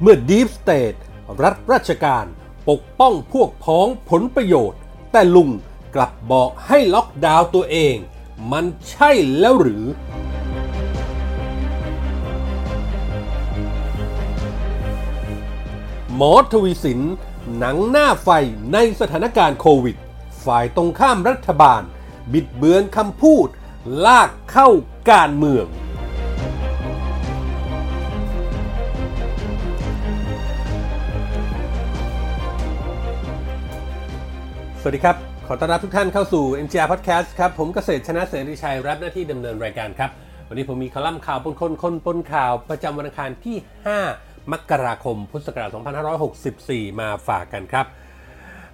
เมื่อ Deep State รัฐราชการปกป้องพวกพ้องผลประโยชน์ แต่ลุงกลับบอกให้ล็อกดาวน์ตัวเอง มันใช่แล้วหรือ หมอทวีสิน หนังหน้าไฟในสถานการณ์โควิด ฝ่ายตรงข้ามรัฐบาล บิดเบือนคำพูด ลากเข้าการเมือง สวัสดีครับ ขอต้อนรับทุกท่านเข้าสู่ MGR Podcast ครับ ผมเกษตรชนะเสรีชัย รับหน้าที่ดำเนินรายการครับ วันนี้ผมมีคอลัมน์ข่าวปนคนคนปนข่าว ประจำวันอังคารที่ 5 มกราคม พุทธศักราช 2564 มาฝากกันครับ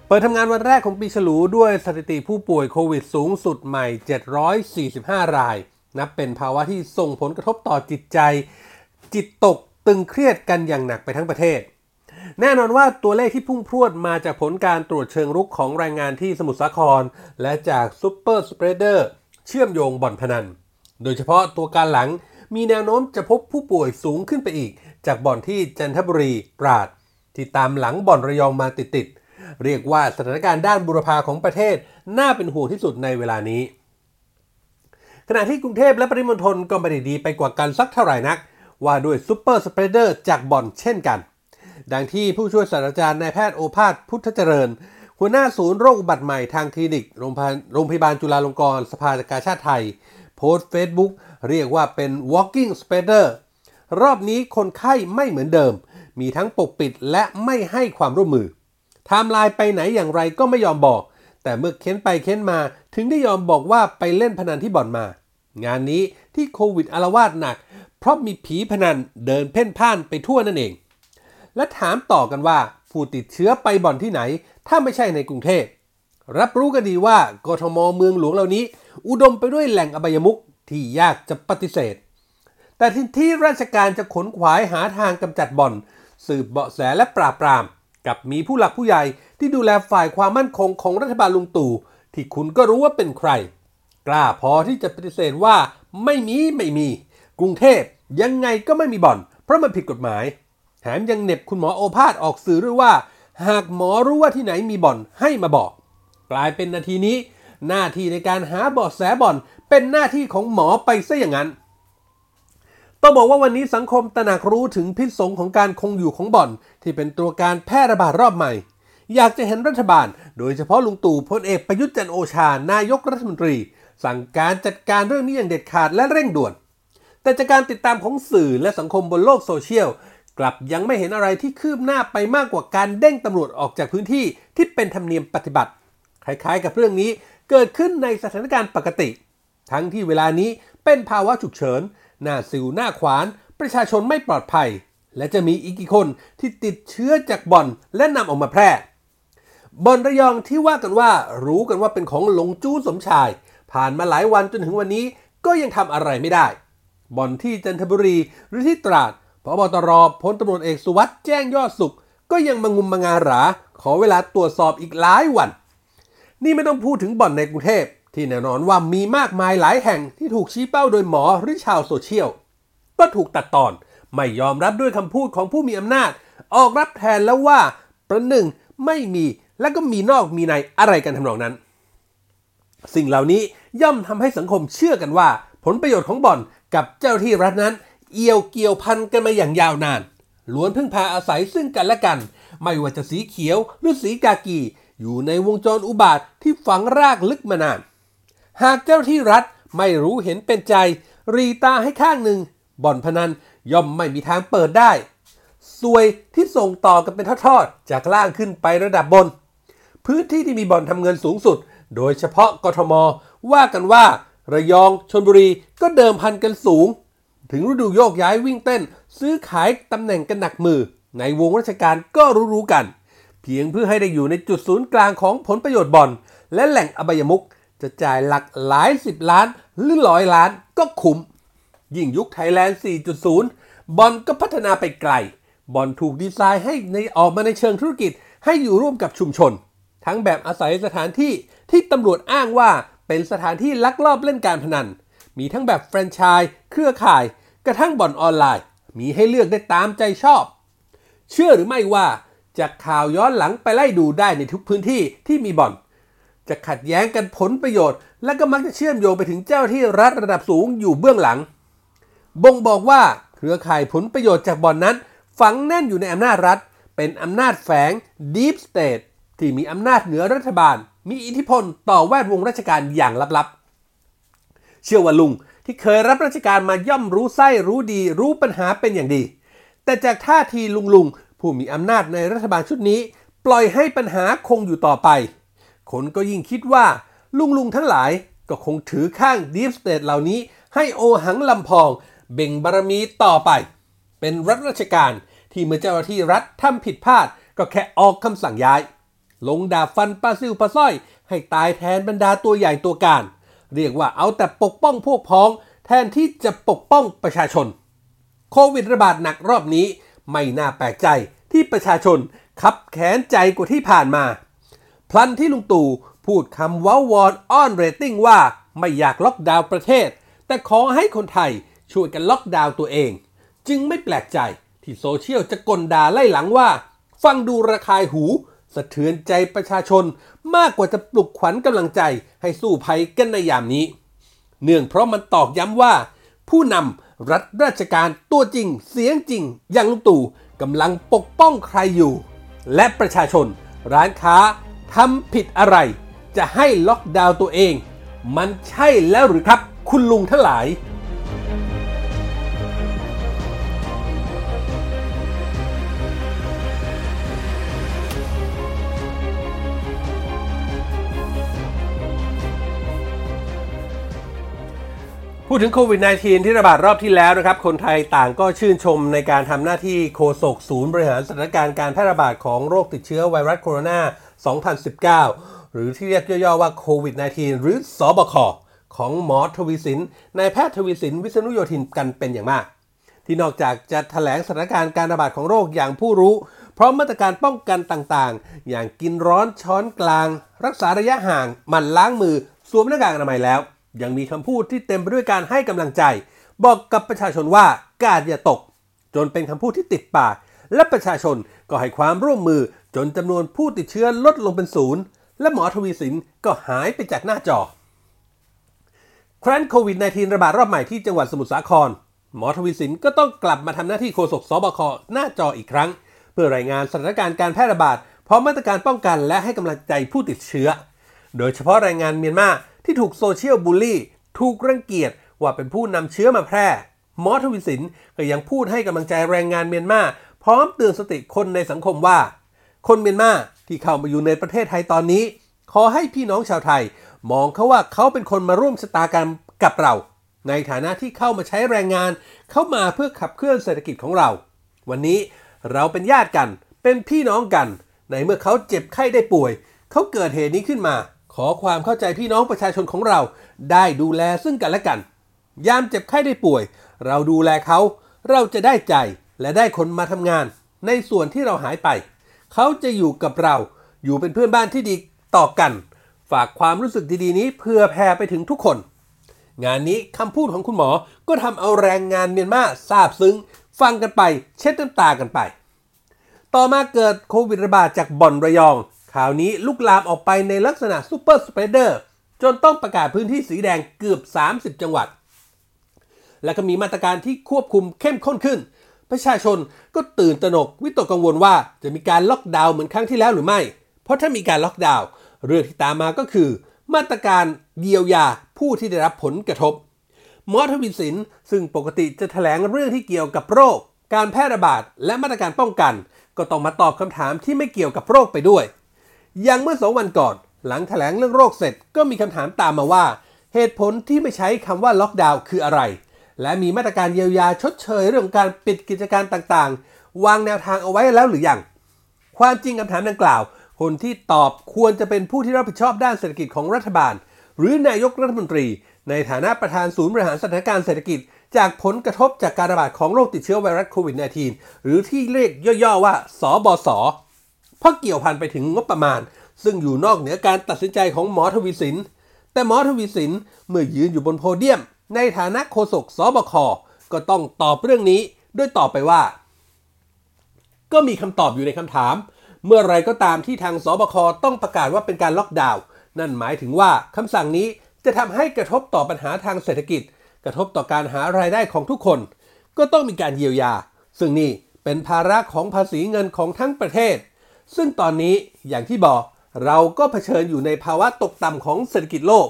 เปิดทำงานวันแรกของปีฉลูด้วยสถิติผู้ป่วยโควิดสูงสุดใหม่ 745 ราย นับเป็นภาวะที่ส่งผลกระทบต่อจิตใจ จิตตกตึงเครียดกันอย่างหนักไปทั้งประเทศ แน่นอนว่าตัวเลขที่พุ่งพรวดมาจากผลการตรวจเชิงรุกของแรงงานที่สมุทรสาคร และจากซูเปอร์สเปรเดอร์เชื่อมโยงบ่อนพนัน โดยเฉพาะตัวการหลังมีแนวโน้มจะพบผู้ป่วยสูงขึ้นไปอีก จากบ่อนที่จันทบุรีตราด ที่ตามหลังบ่อนระยองมาติดๆเรียกว่าสถานการณ์ด้านบุรพาของประเทศ น่าเป็นห่วงที่สุดในเวลานี้ ขณะที่กรุงเทพและปริมณฑลก็ไม่ได้ดีไปกว่ากันสักเท่าไหร่นัก ว่าด้วยซูเปอร์สเปรเดอร์จากบ่อนเช่นกัน ดังที่ผู้ช่วยศาสตราจารย์นายแพทย์โอภาสพุทธเจริญ หัวหน้าศูนย์โรคอุบัติใหม่ทางคลินิก โรงพยาบาลจุฬาลงกรณ์สภากาชาติไทย โพสต์เฟซบุ๊กเรียกว่าเป็น walking spreader รอบนี้คนไข้ไม่เหมือนเดิม มีทั้งปกปิดและไม่ให้ความร่วมมือไทม์ไลน์ไปไหนอย่างไรก็ไม่ยอมบอก แต่เมื่อเค้นไปเค้นมาถึงได้ยอมบอกว่าไปเล่นพนันที่บ่อนมา งานนี้ที่โควิดอาละวาดหนัก เพราะมีผีพนันเดินเพ่นพ่านไปทั่วนั่นเอง และถามต่อกันว่า ผู้ติดเชื้อไปบ่อนที่ไหน ถ้าไม่ใช่ในกรุงเทพ รับรู้กันดีว่ากทมเมืองหลวงเหล่านี้ อุดมไปด้วยแหล่งอบายมุขที่ยากจะปฏิเสธ แต่ที่ที่ราชการจะขวนขวายหาทางกำจัดบ่อน สืบเบาะแสและปราบปราม กับมีผู้หลักผู้ใหญ่ที่ดูแลฝ่ายความมั่นคงของรัฐบาลลุงตู่ที่คุณก็รู้ว่าเป็นใคร กล้าพอที่จะปฏิเสธว่าไม่มีไม่มี กรุงเทพยังไงก็ไม่มีบ่อน เพราะมันผิดกฎหมาย แถมยังเน็บคุณหมอโอภาสออกสื่อด้วยว่า หากหมอรู้ว่าที่ไหนมีบ่อนให้มาบอก กลายเป็นนาทีนี้ หน้าที่ในการหาเบาะแสบ่อน เป็นหน้าที่ของหมอไปซะอย่างนั้น ต้องบอกว่าวันนี้สังคมตระหนักรู้ถึงพิษสงของการคงอยู่ของบ่อน ที่เป็นตัวการแพร่ระบาดรอบใหม่ อยากจะเห็นรัฐบาล โดยเฉพาะลุงตู่พลเอกประยุทธ์จันโอชา นายกรัฐมนตรี สั่งการจัดการเรื่องนี้อย่างเด็ดขาดและเร่งด่วนแต่จากการติดตามของสื่อและสังคมบนโลกโซเชียล กลับยังไม่เห็นอะไรที่คืบหน้าไปมากกว่าการเด้งตำรวจออกจากพื้นที่ที่เป็นธรรมเนียมปฏิบัติ คล้ายๆ กับเรื่องนี้เกิดขึ้นในสถานการณ์ปกติ ทั้งที่เวลานี้เป็นภาวะฉุกเฉิน หน้าสิวหน้าขวาน ประชาชนไม่ปลอดภัย และจะมีอีกกี่คนที่ติดเชื้อจากบ่อนและนำออกมาแพร่บ่อนระยองที่ว่ากันว่ารู้กันว่าเป็นของหลงจู้สมชาย ผ่านมาหลายวันจนถึงวันนี้ก็ยังทำอะไรไม่ได้บ่อนที่จันทบุรีหรือที่ตราด พบตรพลตำรวจเอกสุวัสด์แจ้งยอดสุข ก็ยังมางุมมางาหรา ขอเวลาตรวจสอบอีกหลายวัน นี่ไม่ต้องพูดถึงบ่อนในกรุงเทพ ที่แน่นอนว่ามีมากมายหลายแห่งที่ถูกชี้เป้าโดยหมอหรือชาวโซเชียล ก็ถูกตัดตอน ไม่ยอมรับด้วยคำพูดของผู้มีอำนาจ ออกรับแทนแล้วว่า ประหนึ่งไม่มีและก็มีนอกมีในอะไรกันทำนองนั้น สิ่งเหล่านี้ย่อมทำให้สังคมเชื่อกันว่า ผลประโยชน์ของบ่อนกับเจ้าที่รัฐนั้น เอี่ยวเกี่ยวพันกันมาอย่างยาวนาน ล้วนพึ่งพาอาศัยซึ่งกันและกัน ไม่ว่าจะสีเขียวหรือสีกากี อยู่ในวงจรอุบาทที่ฝังรากลึกมานาน หากเจ้าที่รัฐไม่รู้เห็นเป็นใจ รีตาให้ข้างหนึ่ง บ่อนพนันย่อมไม่มีทางเปิดได้สวยที่ส่งต่อกันเป็นทอดๆ จากล่างขึ้นไประดับบน พื้นที่ที่มีบ่อนทำเงินสูงสุด โดยเฉพาะกทม ว่ากันว่า ระยองชนบุรีก็เดิมพันกันสูง ถึงฤดูโยกย้ายวิ่งเต้น ซื้อขายตำแหน่งกันหนักมือ ในวงราชการก็รู้ๆกัน เพียงเพื่อให้ได้อยู่ในจุดศูนย์กลางของผลประโยชน์บ่อนและแหล่งอบายมุกจะจ่ายหลักหลายสิบล้าน หรือร้อยล้านก็คุ้ม ยิ่งยุคไทยแลนด์ 4.0 บอลก็พัฒนาไปไกล บอลถูกดีไซน์ให้ในออกมาในเชิงธุรกิจ ให้อยู่ร่วมกับชุมชน ทั้งแบบอาศัยสถานที่ที่ตำรวจอ้างว่าเป็นสถานที่ลักลอบเล่นการพนัน มีทั้งแบบแฟรนไชส์เครือข่าย กระทั่งบ่อนออนไลน์ มีให้เลือกได้ตามใจชอบ เชื่อหรือไม่ว่าจากข่าวย้อนหลังไปไล่ดูได้ในทุกพื้นที่ที่มีบ่อน จะขัดแย้งกันผลประโยชน์ และก็มักจะเชื่อมโยงไปถึงเจ้าที่รัฐระดับสูงอยู่เบื้องหลัง บ่งบอกว่าเครือข่ายผลประโยชน์จากบ่อนนั้น ฝังแน่นอยู่ในอำนาจรัฐ เป็นอำนาจแฝง Deep State ที่มีอำนาจเหนือรัฐบาล มีอิทธิพลต่อแวดวงราชการอย่างลับๆ เชื่อว่าลุง ที่เคยรับราชการมาย่อมรู้ไส้รู้ดี รู้ปัญหาเป็นอย่างดี แต่จากท่าทีลุงลุงผู้มีอำนาจในรัฐบาลชุดนี้ ปล่อยให้ปัญหาคงอยู่ต่อไป คนก็ยิ่งคิดว่าลุงลุงทั้งหลายก็คงถือข้างดีฟสเตทเหล่านี้ ให้โอหังลำพอง เบ่งบารมีต่อไป เป็นรัฐราชการที่เมื่อเจ้าหน้าที่รัฐทำผิดพลาด ก็แค่ออกคำสั่งย้าย ลงดาบฟันปลาซิวปลาสร้อย ให้ตายแทนบรรดาตัวใหญ่ตัวการ เรียกว่าเอาแต่ปกป้องพวกพ้อง แทนที่จะปกป้องประชาชน โควิดระบาดหนักรอบนี้ ไม่น่าแปลกใจที่ประชาชนคับแค้นใจกว่าที่ผ่านมา พลันที่ลุงตู่พูดคำเว้าวอนอ้อนเรตติ้งว่าไม่อยากล็อกดาวน์ประเทศ แต่ขอให้คนไทยช่วยกันล็อกดาวน์ตัวเอง จึงไม่แปลกใจที่โซเชียลจะกลด่าไล่หลังว่า ฟังดูระคายหู สะเทือนใจประชาชนมากกว่าจะปลุกขวัญกำลังใจให้สู้ภัยกันในยามนี้ เนื่องเพราะมันตอกย้ำว่า ผู้นำรัฐราชการตัวจริงเสียงจริง อย่างลุงตู่กำลังปกป้องใครอยู่ และประชาชน ร้านค้าทำผิดอะไร จะให้ล็อกดาวน์ตัวเอง มันใช่แล้วหรือครับ คุณลุงทั้งหลาย พูดถึงโควิด -19 ที่ระบาดรอบที่แล้วนะครับ คนไทยต่างก็ชื่นชมในการทำหน้าที่โฆษกศูนย์บริหารสถานการณ์การแพร่ระบาดของโรคติดเชื้อไวรัสโคโรนา 2019 หรือที่เรียกย่อๆว่าโควิด -19 หรือสอบคของหมอทวีสินนายแพทย์ทวีสิน วิษณุโยธินกันเป็นอย่างมาก ที่นอกจากจะแถลงสถานการณ์การระบาดของโรคอย่างผู้รู้ พร้อมมาตรการป้องกันต่างๆ อย่างกินร้อนช้อนกลาง รักษาระยะห่างหมั่นล้างมือสวมหน้ากากอนามัยแล้ว ยังมีคำพูดที่เต็มไปด้วยการให้กำลังใจ บอกกับประชาชนว่ากาดอย่าตก จนเป็นคำพูดที่ติดปาก และประชาชนก็ให้ความร่วมมือจนจำนวนผู้ติดเชื้อลดลงเป็นศูนย์และหมอทวีสินก็หายไปจากหน้าจอ ครั้นโควิด -19 ระบาดรอบใหม่ที่จังหวัดสมุทรสาคร หมอทวีสินก็ต้องกลับมาทำหน้าที่โฆษกสบคหน้าจออีกครั้ง เพื่อรายงานสถานการณ์การแพร่ระบาดพร้อมมาตรการป้องกันและให้กำลังใจผู้ติดเชื้อ โดยเฉพาะรายงานเมียนมา ที่ถูกโซเชียลบูลลี่ ถูกรังเกียจว่าเป็นผู้นำเชื้อมาแพร่ หมอทวีสินก็ยังพูดให้กำลังใจแรงงานเมียนมา พร้อมเตือนสติคนในสังคมว่า คนเมียนมาที่เข้ามาอยู่ในประเทศไทยตอนนี้ ขอให้พี่น้องชาวไทย มองเขาว่าเขาเป็นคนมาร่วมชะตากรรมกับเรา ในฐานะที่เข้ามาใช้แรงงาน เข้ามาเพื่อขับเคลื่อนเศรษฐกิจของเรา วันนี้เราเป็นญาติกัน เป็นพี่น้องกัน ในเมื่อเขาเจ็บไข้ได้ป่วย เขาเกิดเหตุนี้ขึ้นมา ขอความเข้าใจพี่น้องประชาชนของเรา ได้ดูแลซึ่งกันและกัน ยามเจ็บไข้ได้ป่วย เราดูแลเขา เราจะได้ใจและได้คนมาทำงาน ในส่วนที่เราหายไป เขาจะอยู่กับเรา อยู่เป็นเพื่อนบ้านที่ดีต่อกัน ฝากความรู้สึกดีๆนี้เพื่อแผ่ไปถึงทุกคน งานนี้คำพูดของคุณหมอก็ทำเอาแรงงานเมียนมาซาบซึ้ง ฟังกันไป เช็ดน้ำตากันไป ต่อมาเกิดโควิดระบาดจากบ่อนระยอง ข่าวนี้ลุกลามออกไปในลักษณะ super spreader จนต้องประกาศพื้นที่สีแดงเกือบ 30 จังหวัด และก็มีมาตรการที่ควบคุมเข้มข้นขึ้น ประชาชนก็ตื่นตระหนกวิตกกังวลว่าจะมีการล็อกดาวน์เหมือนครั้งที่แล้วหรือไม่ เพราะถ้ามีการล็อกดาวน์เรื่องที่ตามมาก็คือ มาตรการเยียวยาผู้ที่ได้รับผลกระทบหมอทวีศิลป์ซึ่งปกติจะแถลงเรื่องที่เกี่ยวกับโรค การแพร่ระบาดและมาตรการป้องกัน ก็ต้องมาตอบคำถามที่ไม่เกี่ยวกับโรคไปด้วย อย่างเมื่อสองวันก่อน หลังแถลงเรื่องโรคเสร็จก็มีคำถามตามมาว่า เหตุผลที่ไม่ใช้คำว่าล็อกดาวน์คืออะไร และมีมาตรการเยียวยาชดเชยเรื่องการปิดกิจการต่างๆ วางแนวทางเอาไว้แล้วหรือยัง ความจริงคำถามดังกล่าว คนที่ตอบควรจะเป็นผู้ที่รับผิดชอบด้านเศรษฐกิจของรัฐบาล หรือนายกรัฐมนตรี ในฐานะประธานศูนย์บริหารสถานการณ์เศรษฐกิจ จากผลกระทบจากการระบาดของโรคติดเชื้อไวรัสโควิด -19 หรือที่เรียกย่อๆว่า สบส เพราะเกี่ยวพันไปถึงงบประมาณ ซึ่งอยู่นอกเหนือการตัดสินใจของหมอทวีสิน แต่หมอทวีสินเมื่อยืนอยู่บนโพเดียม ในฐานะโฆษกสบคก็ต้องตอบเรื่องนี้ด้วยตอบไปว่า ก็มีคำตอบอยู่ในคำถาม เมื่อไรก็ตามที่ทางสบคต้องประกาศว่าเป็นการล็อกดาวน์นั่นหมายถึงว่าคำสั่งนี้จะทำให้กระทบต่อปัญหาทางเศรษฐกิจ กระทบต่อการหารายได้ของทุกคน ก็ต้องมีการเยียวยา ซึ่งนี่เป็นภาระของภาษีเงินของทั้งประเทศ ซึ่งตอนนี้อย่างที่บอกเราก็เผชิญอยู่ในภาวะตกต่ำของเศรษฐกิจโลก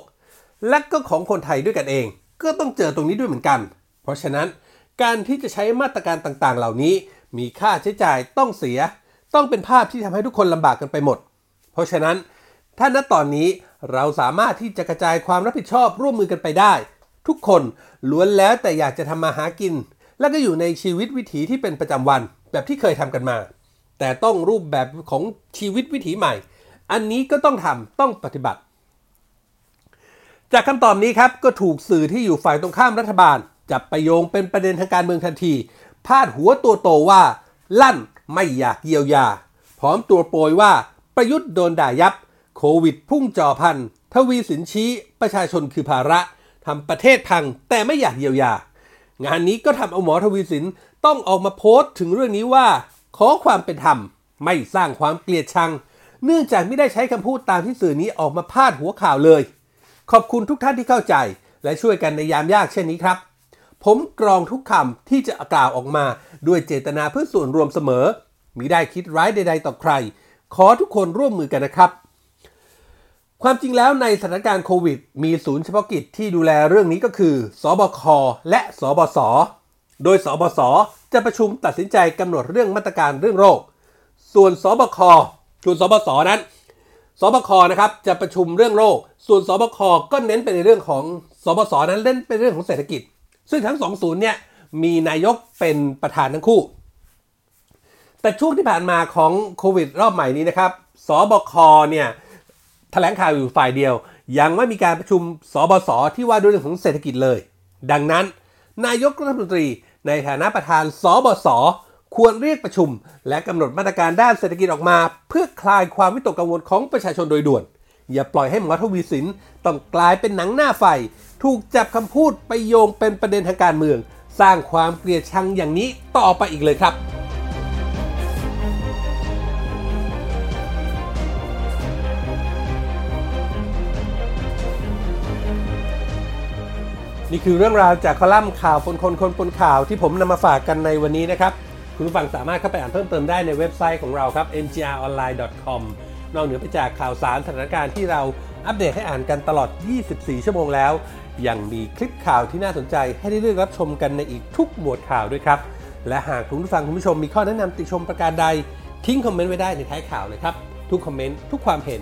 และก็ของคนไทยด้วยกันเอง ก็ต้องเจอตรงนี้ด้วยเหมือนกัน เพราะฉะนั้นการที่จะใช้มาตรการต่างๆ เหล่านี้ มีค่าใช้จ่ายต้องเสีย ต้องเป็นภาพที่ทำให้ทุกคนลำบากกันไปหมด เพราะฉะนั้น ถ้าณตอนนี้เราสามารถที่จะกระจายความรับผิดชอบร่วมมือกันไปได้ ทุกคนล้วนแล้วแต่อยากจะทำมาหากิน และก็อยู่ในชีวิตวิถีที่เป็นประจำวันแบบที่เคยทำกันมา แต่ต้องรูปแบบของชีวิตวิถีใหม่ อันนี้ก็ต้องทำต้องปฏิบัติ จากคำตอบนี้ครับก็ถูกสื่อที่อยู่ฝ่ายตรงข้ามรัฐบาล จับไปโยงเป็นประเด็นทางการเมืองทันที พาดหัวตัวโตว่า ลั่นไม่อยากเยียวยา พร้อมตัวโปรยว่าประยุทธ์โดนด่ายับ โควิดพุ่งจ่อพันทวีสินชี้ประชาชนคือภาระทำประเทศพังแต่ไม่อยากเยียวยา งานนี้ก็ทำเอาหมอทวีสินต้องออกมาโพสต์ถึงเรื่องนี้ว่า ขอความเป็นธรรมไม่สร้างความเกลียดชัง เนื่องจากไม่ได้ใช้คำพูดตามที่สื่อนี้ออกมาพาดหัวข่าวเลย ขอบคุณทุกท่านที่เข้าใจ และช่วยกันในยามยากเช่นนี้ครับ ผมกรองทุกคำที่จะกล่าวออกมาด้วยเจตนาเพื่อส่วนรวมเสมอมิได้คิดร้ายใด ๆ ต่อใคร ขอทุกคนร่วมมือกันนะครับ ความจริงแล้วในสถานการณ์โควิด มีศูนย์เฉพาะกิจที่ดูแลเรื่องนี้ก็คือ สบค และ สบส โดยสบสจะประชุมตัดสินใจกำหนดเรื่องมาตรการเรื่องโรค ส่วนสบคส่วนสบสนั้นสบคนะครับจะประชุมเรื่องโรค ส่วนสบคก็เน้นไปในเรื่องของสบสนั้นเล่นเป็นเรื่องของเศรษฐกิจ ซึ่งทั้งสองศูนย์เนี่ยมีนายกเป็นประธานทั้งคู่ แต่ช่วงที่ผ่านมาของโควิดรอบใหม่นี้นะครับสบคเนี่ยแถลงข่าวอยู่ฝ่ายเดียว ยังไม่มีการประชุมสบสที่ว่าด้วยเรื่องของเศรษฐกิจเลย ดังนั้น นายกรัฐมนตรี ในฐานะประธานสบสควรเรียกประชุม และกำหนดมาตรการด้านเศรษฐกิจออกมา เพื่อคลายความวิตกกังวลของประชาชนโดยด่วน อย่าปล่อยให้หมอทวีสินต้องกลายเป็นหนังหน้าไฟ ถูกจับคำพูดไปโยงเป็นประเด็นทางการเมือง สร้างความเกลียดชังอย่างนี้ต่อไปอีกเลยครับ นี่คือเรื่องราวจากคอลัมน์ข่าวปนคนคนปนข่าวที่ผมนำมาฝากกันในวันนี้นะครับ คุณผู้ฟังสามารถเข้าไปอ่านเพิ่มเติมได้ในเว็บไซต์ของเราครับ mgronline.com นอกเหนือไปจากข่าวสารสถานการณ์ที่เราอัปเดตให้อ่านกันตลอด 24 ชั่วโมงแล้ว ยังมีคลิปข่าวที่น่าสนใจให้ได้เลือกรับชมกันในอีกทุกหมวดข่าวด้วยครับ และหากคุณผู้ฟังคุณผู้ชมมีข้อแนะนำติชมประการใด ทิ้งคอมเมนต์ไว้ได้ในท้ายข่าวเลยครับ ทุกคอมเมนต์ทุกความเห็น